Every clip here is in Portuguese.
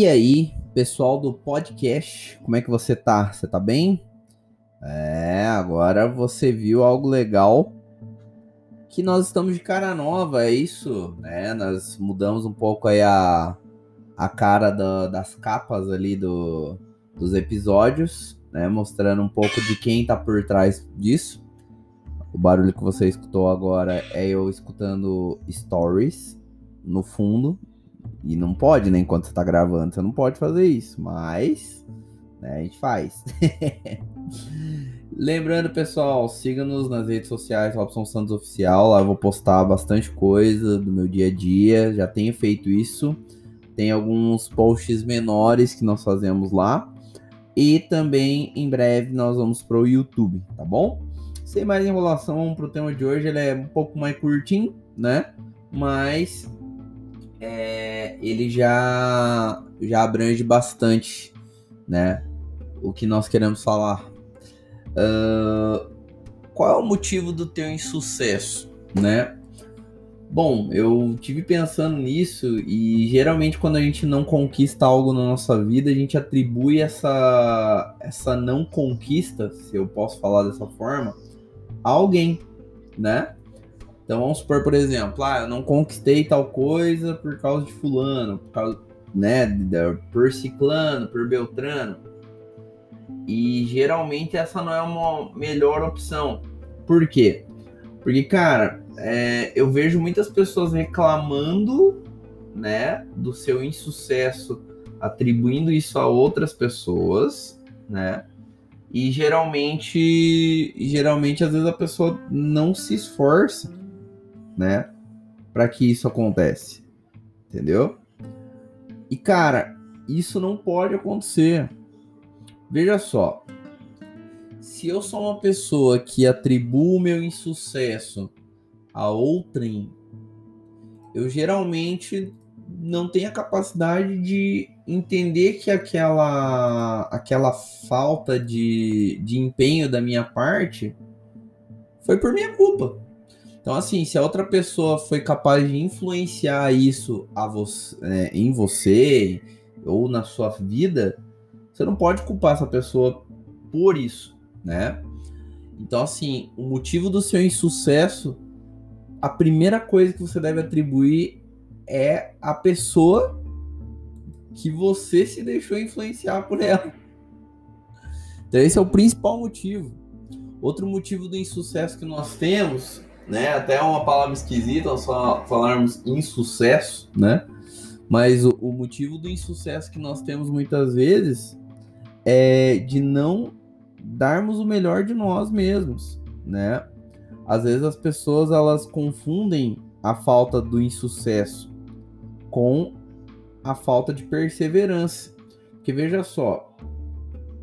E aí, pessoal do podcast, como é que você tá? Você tá bem? É, agora você viu algo legal que nós estamos de cara nova, é isso, né? Nós mudamos um pouco aí a, a cara da, das capas ali do, dos episódios, né? Mostrando um pouco de quem tá por trás disso. O barulho que você escutou agora é eu escutando stories no fundo, e não pode, né? Enquanto você tá gravando, você não pode fazer isso. Mas, né, a gente faz. Lembrando, pessoal, siga-nos nas redes sociais, Robson Santos Oficial. Lá eu vou postar bastante coisa do meu dia a dia. Já tenho feito isso. Tem alguns posts menores que nós fazemos lá. E também, em breve, nós vamos pro YouTube, tá bom? Sem mais enrolação, pro tema de hoje, ele é um pouco mais curtinho, né? Mas é, ele já, já abrange bastante, né? O que nós queremos falar. Uh, qual é o motivo do teu insucesso, né? Bom, eu tive pensando nisso e geralmente quando a gente não conquista algo na nossa vida, a gente atribui essa essa não conquista, se eu posso falar dessa forma, a alguém, né? Então vamos supor, por exemplo, ah, eu não conquistei tal coisa por causa de fulano, por causa, né, por ciclano, por beltrano. E geralmente essa não é uma melhor opção. Por quê? Porque, cara, é, eu vejo muitas pessoas reclamando, né, do seu insucesso, atribuindo isso a outras pessoas, né? E geralmente, geralmente às vezes a pessoa não se esforça né? Para que isso acontece. Entendeu? E cara, isso não pode acontecer. Veja só. Se eu sou uma pessoa que atribuo meu insucesso a outrem, eu geralmente não tenho a capacidade de entender que aquela aquela falta de, de empenho da minha parte foi por minha culpa. Então, assim, se a outra pessoa foi capaz de influenciar isso a você, é, em você ou na sua vida, você não pode culpar essa pessoa por isso, né? Então, assim, o motivo do seu insucesso, a primeira coisa que você deve atribuir é a pessoa que você se deixou influenciar por ela. Então, esse é o principal motivo. Outro motivo do insucesso que nós temos né? Até uma palavra esquisita só falarmos insucesso, né? Mas o, o, motivo do insucesso que nós temos muitas vezes é de não darmos o melhor de nós mesmos, né? Às vezes as pessoas elas confundem a falta do insucesso com a falta de perseverança. Porque veja só,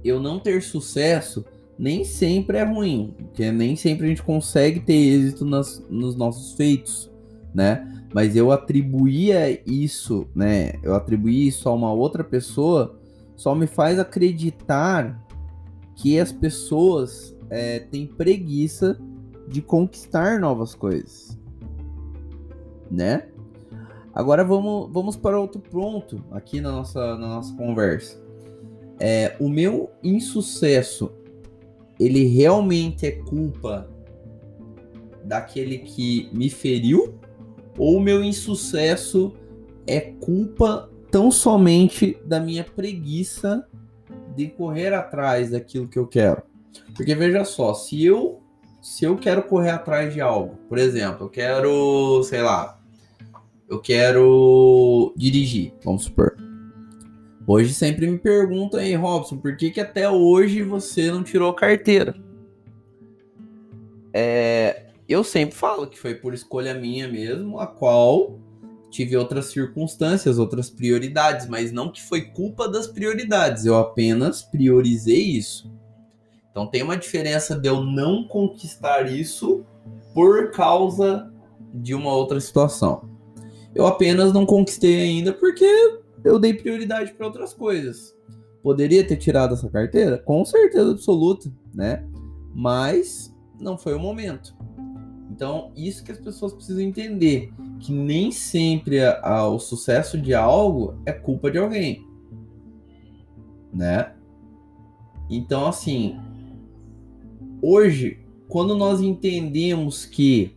eu não ter sucesso nem sempre é ruim, porque nem sempre a gente consegue ter êxito nas, nos nossos feitos, né? Mas eu atribuía isso, né? Eu atribuir isso a uma outra pessoa só me faz acreditar que as pessoas é, têm preguiça de conquistar novas coisas, né? Agora vamos, vamos para outro ponto aqui na nossa, na nossa conversa. É, o meu insucesso ele realmente é culpa daquele que me feriu ou meu insucesso é culpa tão somente da minha preguiça de correr atrás daquilo que eu quero? Porque veja só, se eu se eu quero correr atrás de algo, por exemplo, eu quero, sei lá, eu quero dirigir, vamos supor. Hoje sempre me perguntam aí, Robson, por que, que até hoje você não tirou carteira? É, eu sempre falo que foi por escolha minha mesmo, a qual tive outras circunstâncias, outras prioridades, mas não que foi culpa das prioridades, eu apenas priorizei isso. Então tem uma diferença de eu não conquistar isso por causa de uma outra situação. Eu apenas não conquistei ainda porque eu dei prioridade para outras coisas. Poderia ter tirado essa carteira? Com certeza absoluta, né? Mas não foi o momento. Então, isso que as pessoas precisam entender, que nem sempre a, a, o sucesso de algo é culpa de alguém. né? Então, assim, hoje, quando nós entendemos que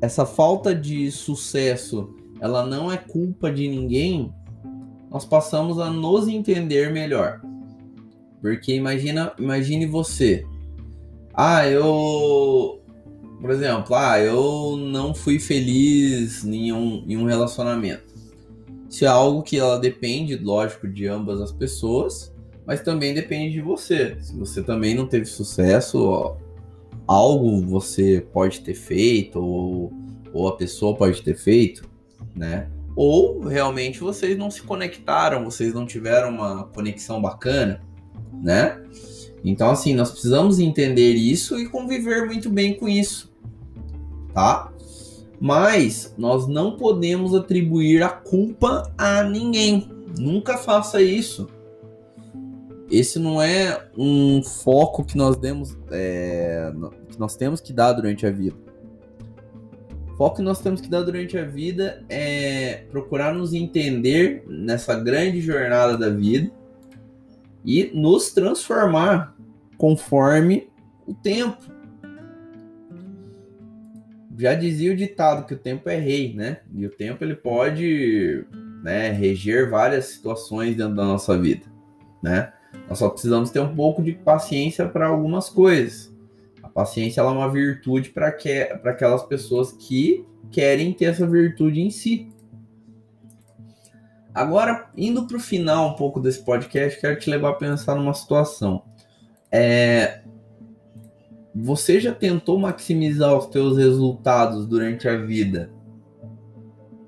essa falta de sucesso, ela não é culpa de ninguém, nós passamos a nos entender melhor. Porque imagina, imagine você. Ah, eu por exemplo, ah, eu não fui feliz em um, em um relacionamento. Isso é algo que ela depende, lógico, de ambas as pessoas, mas também depende de você. Se você também não teve sucesso, ó, algo você pode ter feito, ou, ou a pessoa pode ter feito, né? Ou realmente vocês não se conectaram, vocês não tiveram uma conexão bacana, né? Então, assim, nós precisamos entender isso e conviver muito bem com isso, tá? Mas nós não podemos atribuir a culpa a ninguém. Nunca faça isso. Esse não é um foco que nós demos, é, que nós temos que dar durante a vida. Foco que nós temos que dar durante a vida é procurar nos entender nessa grande jornada da vida e nos transformar conforme o tempo. Já dizia o ditado que o tempo é rei, né? E o tempo ele pode né, reger várias situações dentro da nossa vida, né? Nós só precisamos ter um pouco de paciência para algumas coisas. Paciência é uma virtude para que, aquelas pessoas que querem ter essa virtude em si. Agora, indo para o final um pouco desse podcast, quero te levar a pensar numa situação. É, você já tentou maximizar os teus resultados durante a vida,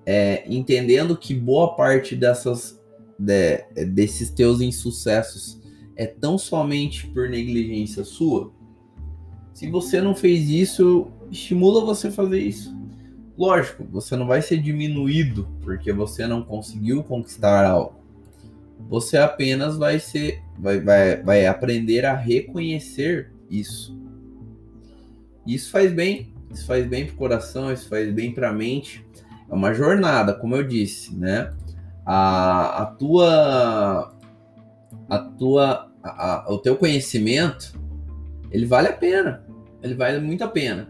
é, entendendo que boa parte dessas de, desses teus insucessos é tão somente por negligência sua? Se você não fez isso, estimula você a fazer isso. Lógico, você não vai ser diminuído porque você não conseguiu conquistar algo. Você apenas vai ser, vai, vai, vai aprender a reconhecer isso. Isso faz bem, isso faz bem para o coração, isso faz bem para a mente. É uma jornada, como eu disse, né? A, a tua, a tua, a, a, o teu conhecimento, ele vale a pena, ele vale muito a pena.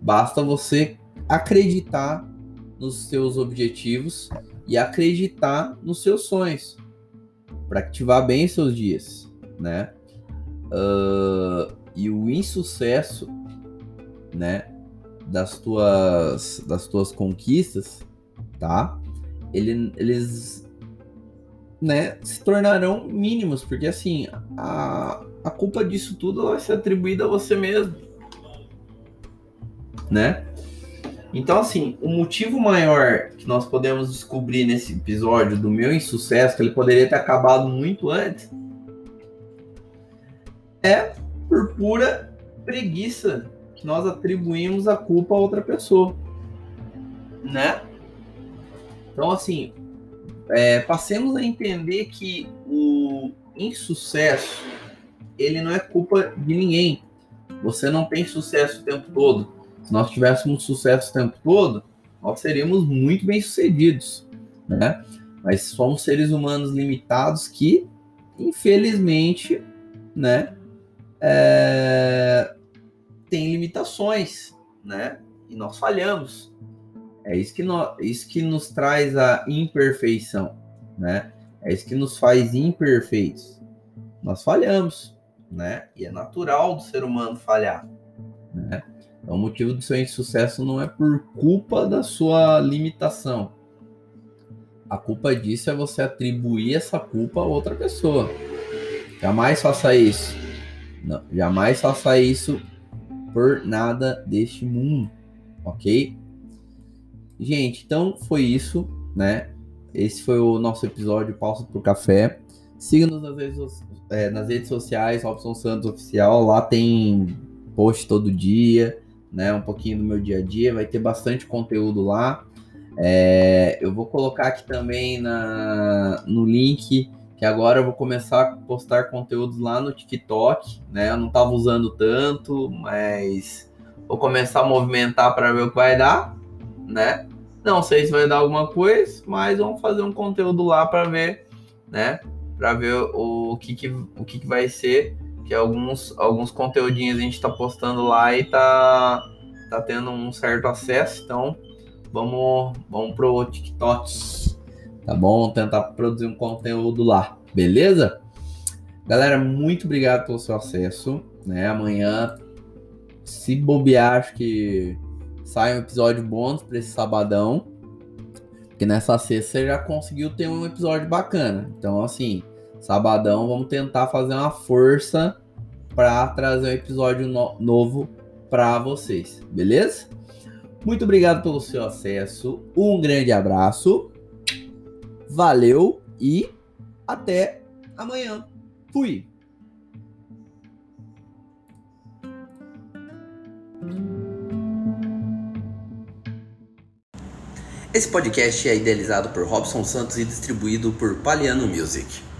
Basta você acreditar nos seus objetivos e acreditar nos seus sonhos para ativar bem seus dias, né? Uh, e o insucesso, né, das tuas das tuas conquistas, tá? Ele, eles né, se tornarão mínimos, porque assim, a, a culpa disso tudo vai ser atribuída a você mesmo, né? Então, assim, o motivo maior que nós podemos descobrir nesse episódio do meu insucesso, que ele poderia ter acabado muito antes, é por pura preguiça que nós atribuímos a culpa a outra pessoa, né? Então, assim, é, passemos a entender que o insucesso ele não é culpa de ninguém. Você não tem sucesso o tempo todo se nós tivéssemos sucesso o tempo todo, nós seríamos muito bem sucedidos, né? Mas somos seres humanos limitados que, infelizmente, né, é, tem limitações, né? E nós falhamos. É isso que, nós, isso que nos traz a imperfeição, né? É isso que nos faz imperfeitos. Nós falhamos, né? E é natural do ser humano falhar, né? Então, o motivo do seu insucesso não é por culpa da sua limitação. A culpa disso é você atribuir essa culpa a outra pessoa. Jamais faça isso. Não, jamais faça isso por nada deste mundo, ok? Gente, então foi isso, né? Esse foi o nosso episódio Pausa pro Café. Siga-nos nas redes, é, nas redes sociais, Robson Santos Oficial. Lá tem post todo dia né? Um pouquinho do meu dia a dia, vai ter bastante conteúdo lá. É, eu vou colocar aqui também na, no link que agora eu vou começar a postar conteúdos lá no TikTok, né? Eu não estava usando tanto, mas vou começar a movimentar para ver o que vai dar, né? Não sei se vai dar alguma coisa, mas vamos fazer um conteúdo lá para ver, né? Para ver o que, que, o que, que vai ser. Que alguns, alguns conteúdinhos a gente tá postando lá e tá, tá tendo um certo acesso. Então, vamos, vamos pro TikTok. Tá bom? Tentar produzir um conteúdo lá. Beleza? Galera, muito obrigado pelo seu acesso. Né? Amanhã, se bobear, acho que sai um episódio bônus para esse sabadão. Porque nessa sexta você já conseguiu ter um episódio bacana. Então, assim, sabadão vamos tentar fazer uma força para trazer um episódio no novo para vocês, beleza? Muito obrigado pelo seu acesso. Um grande abraço. Valeu e até amanhã. Fui. Esse podcast é idealizado por Robson Santos e distribuído por Paliano Music.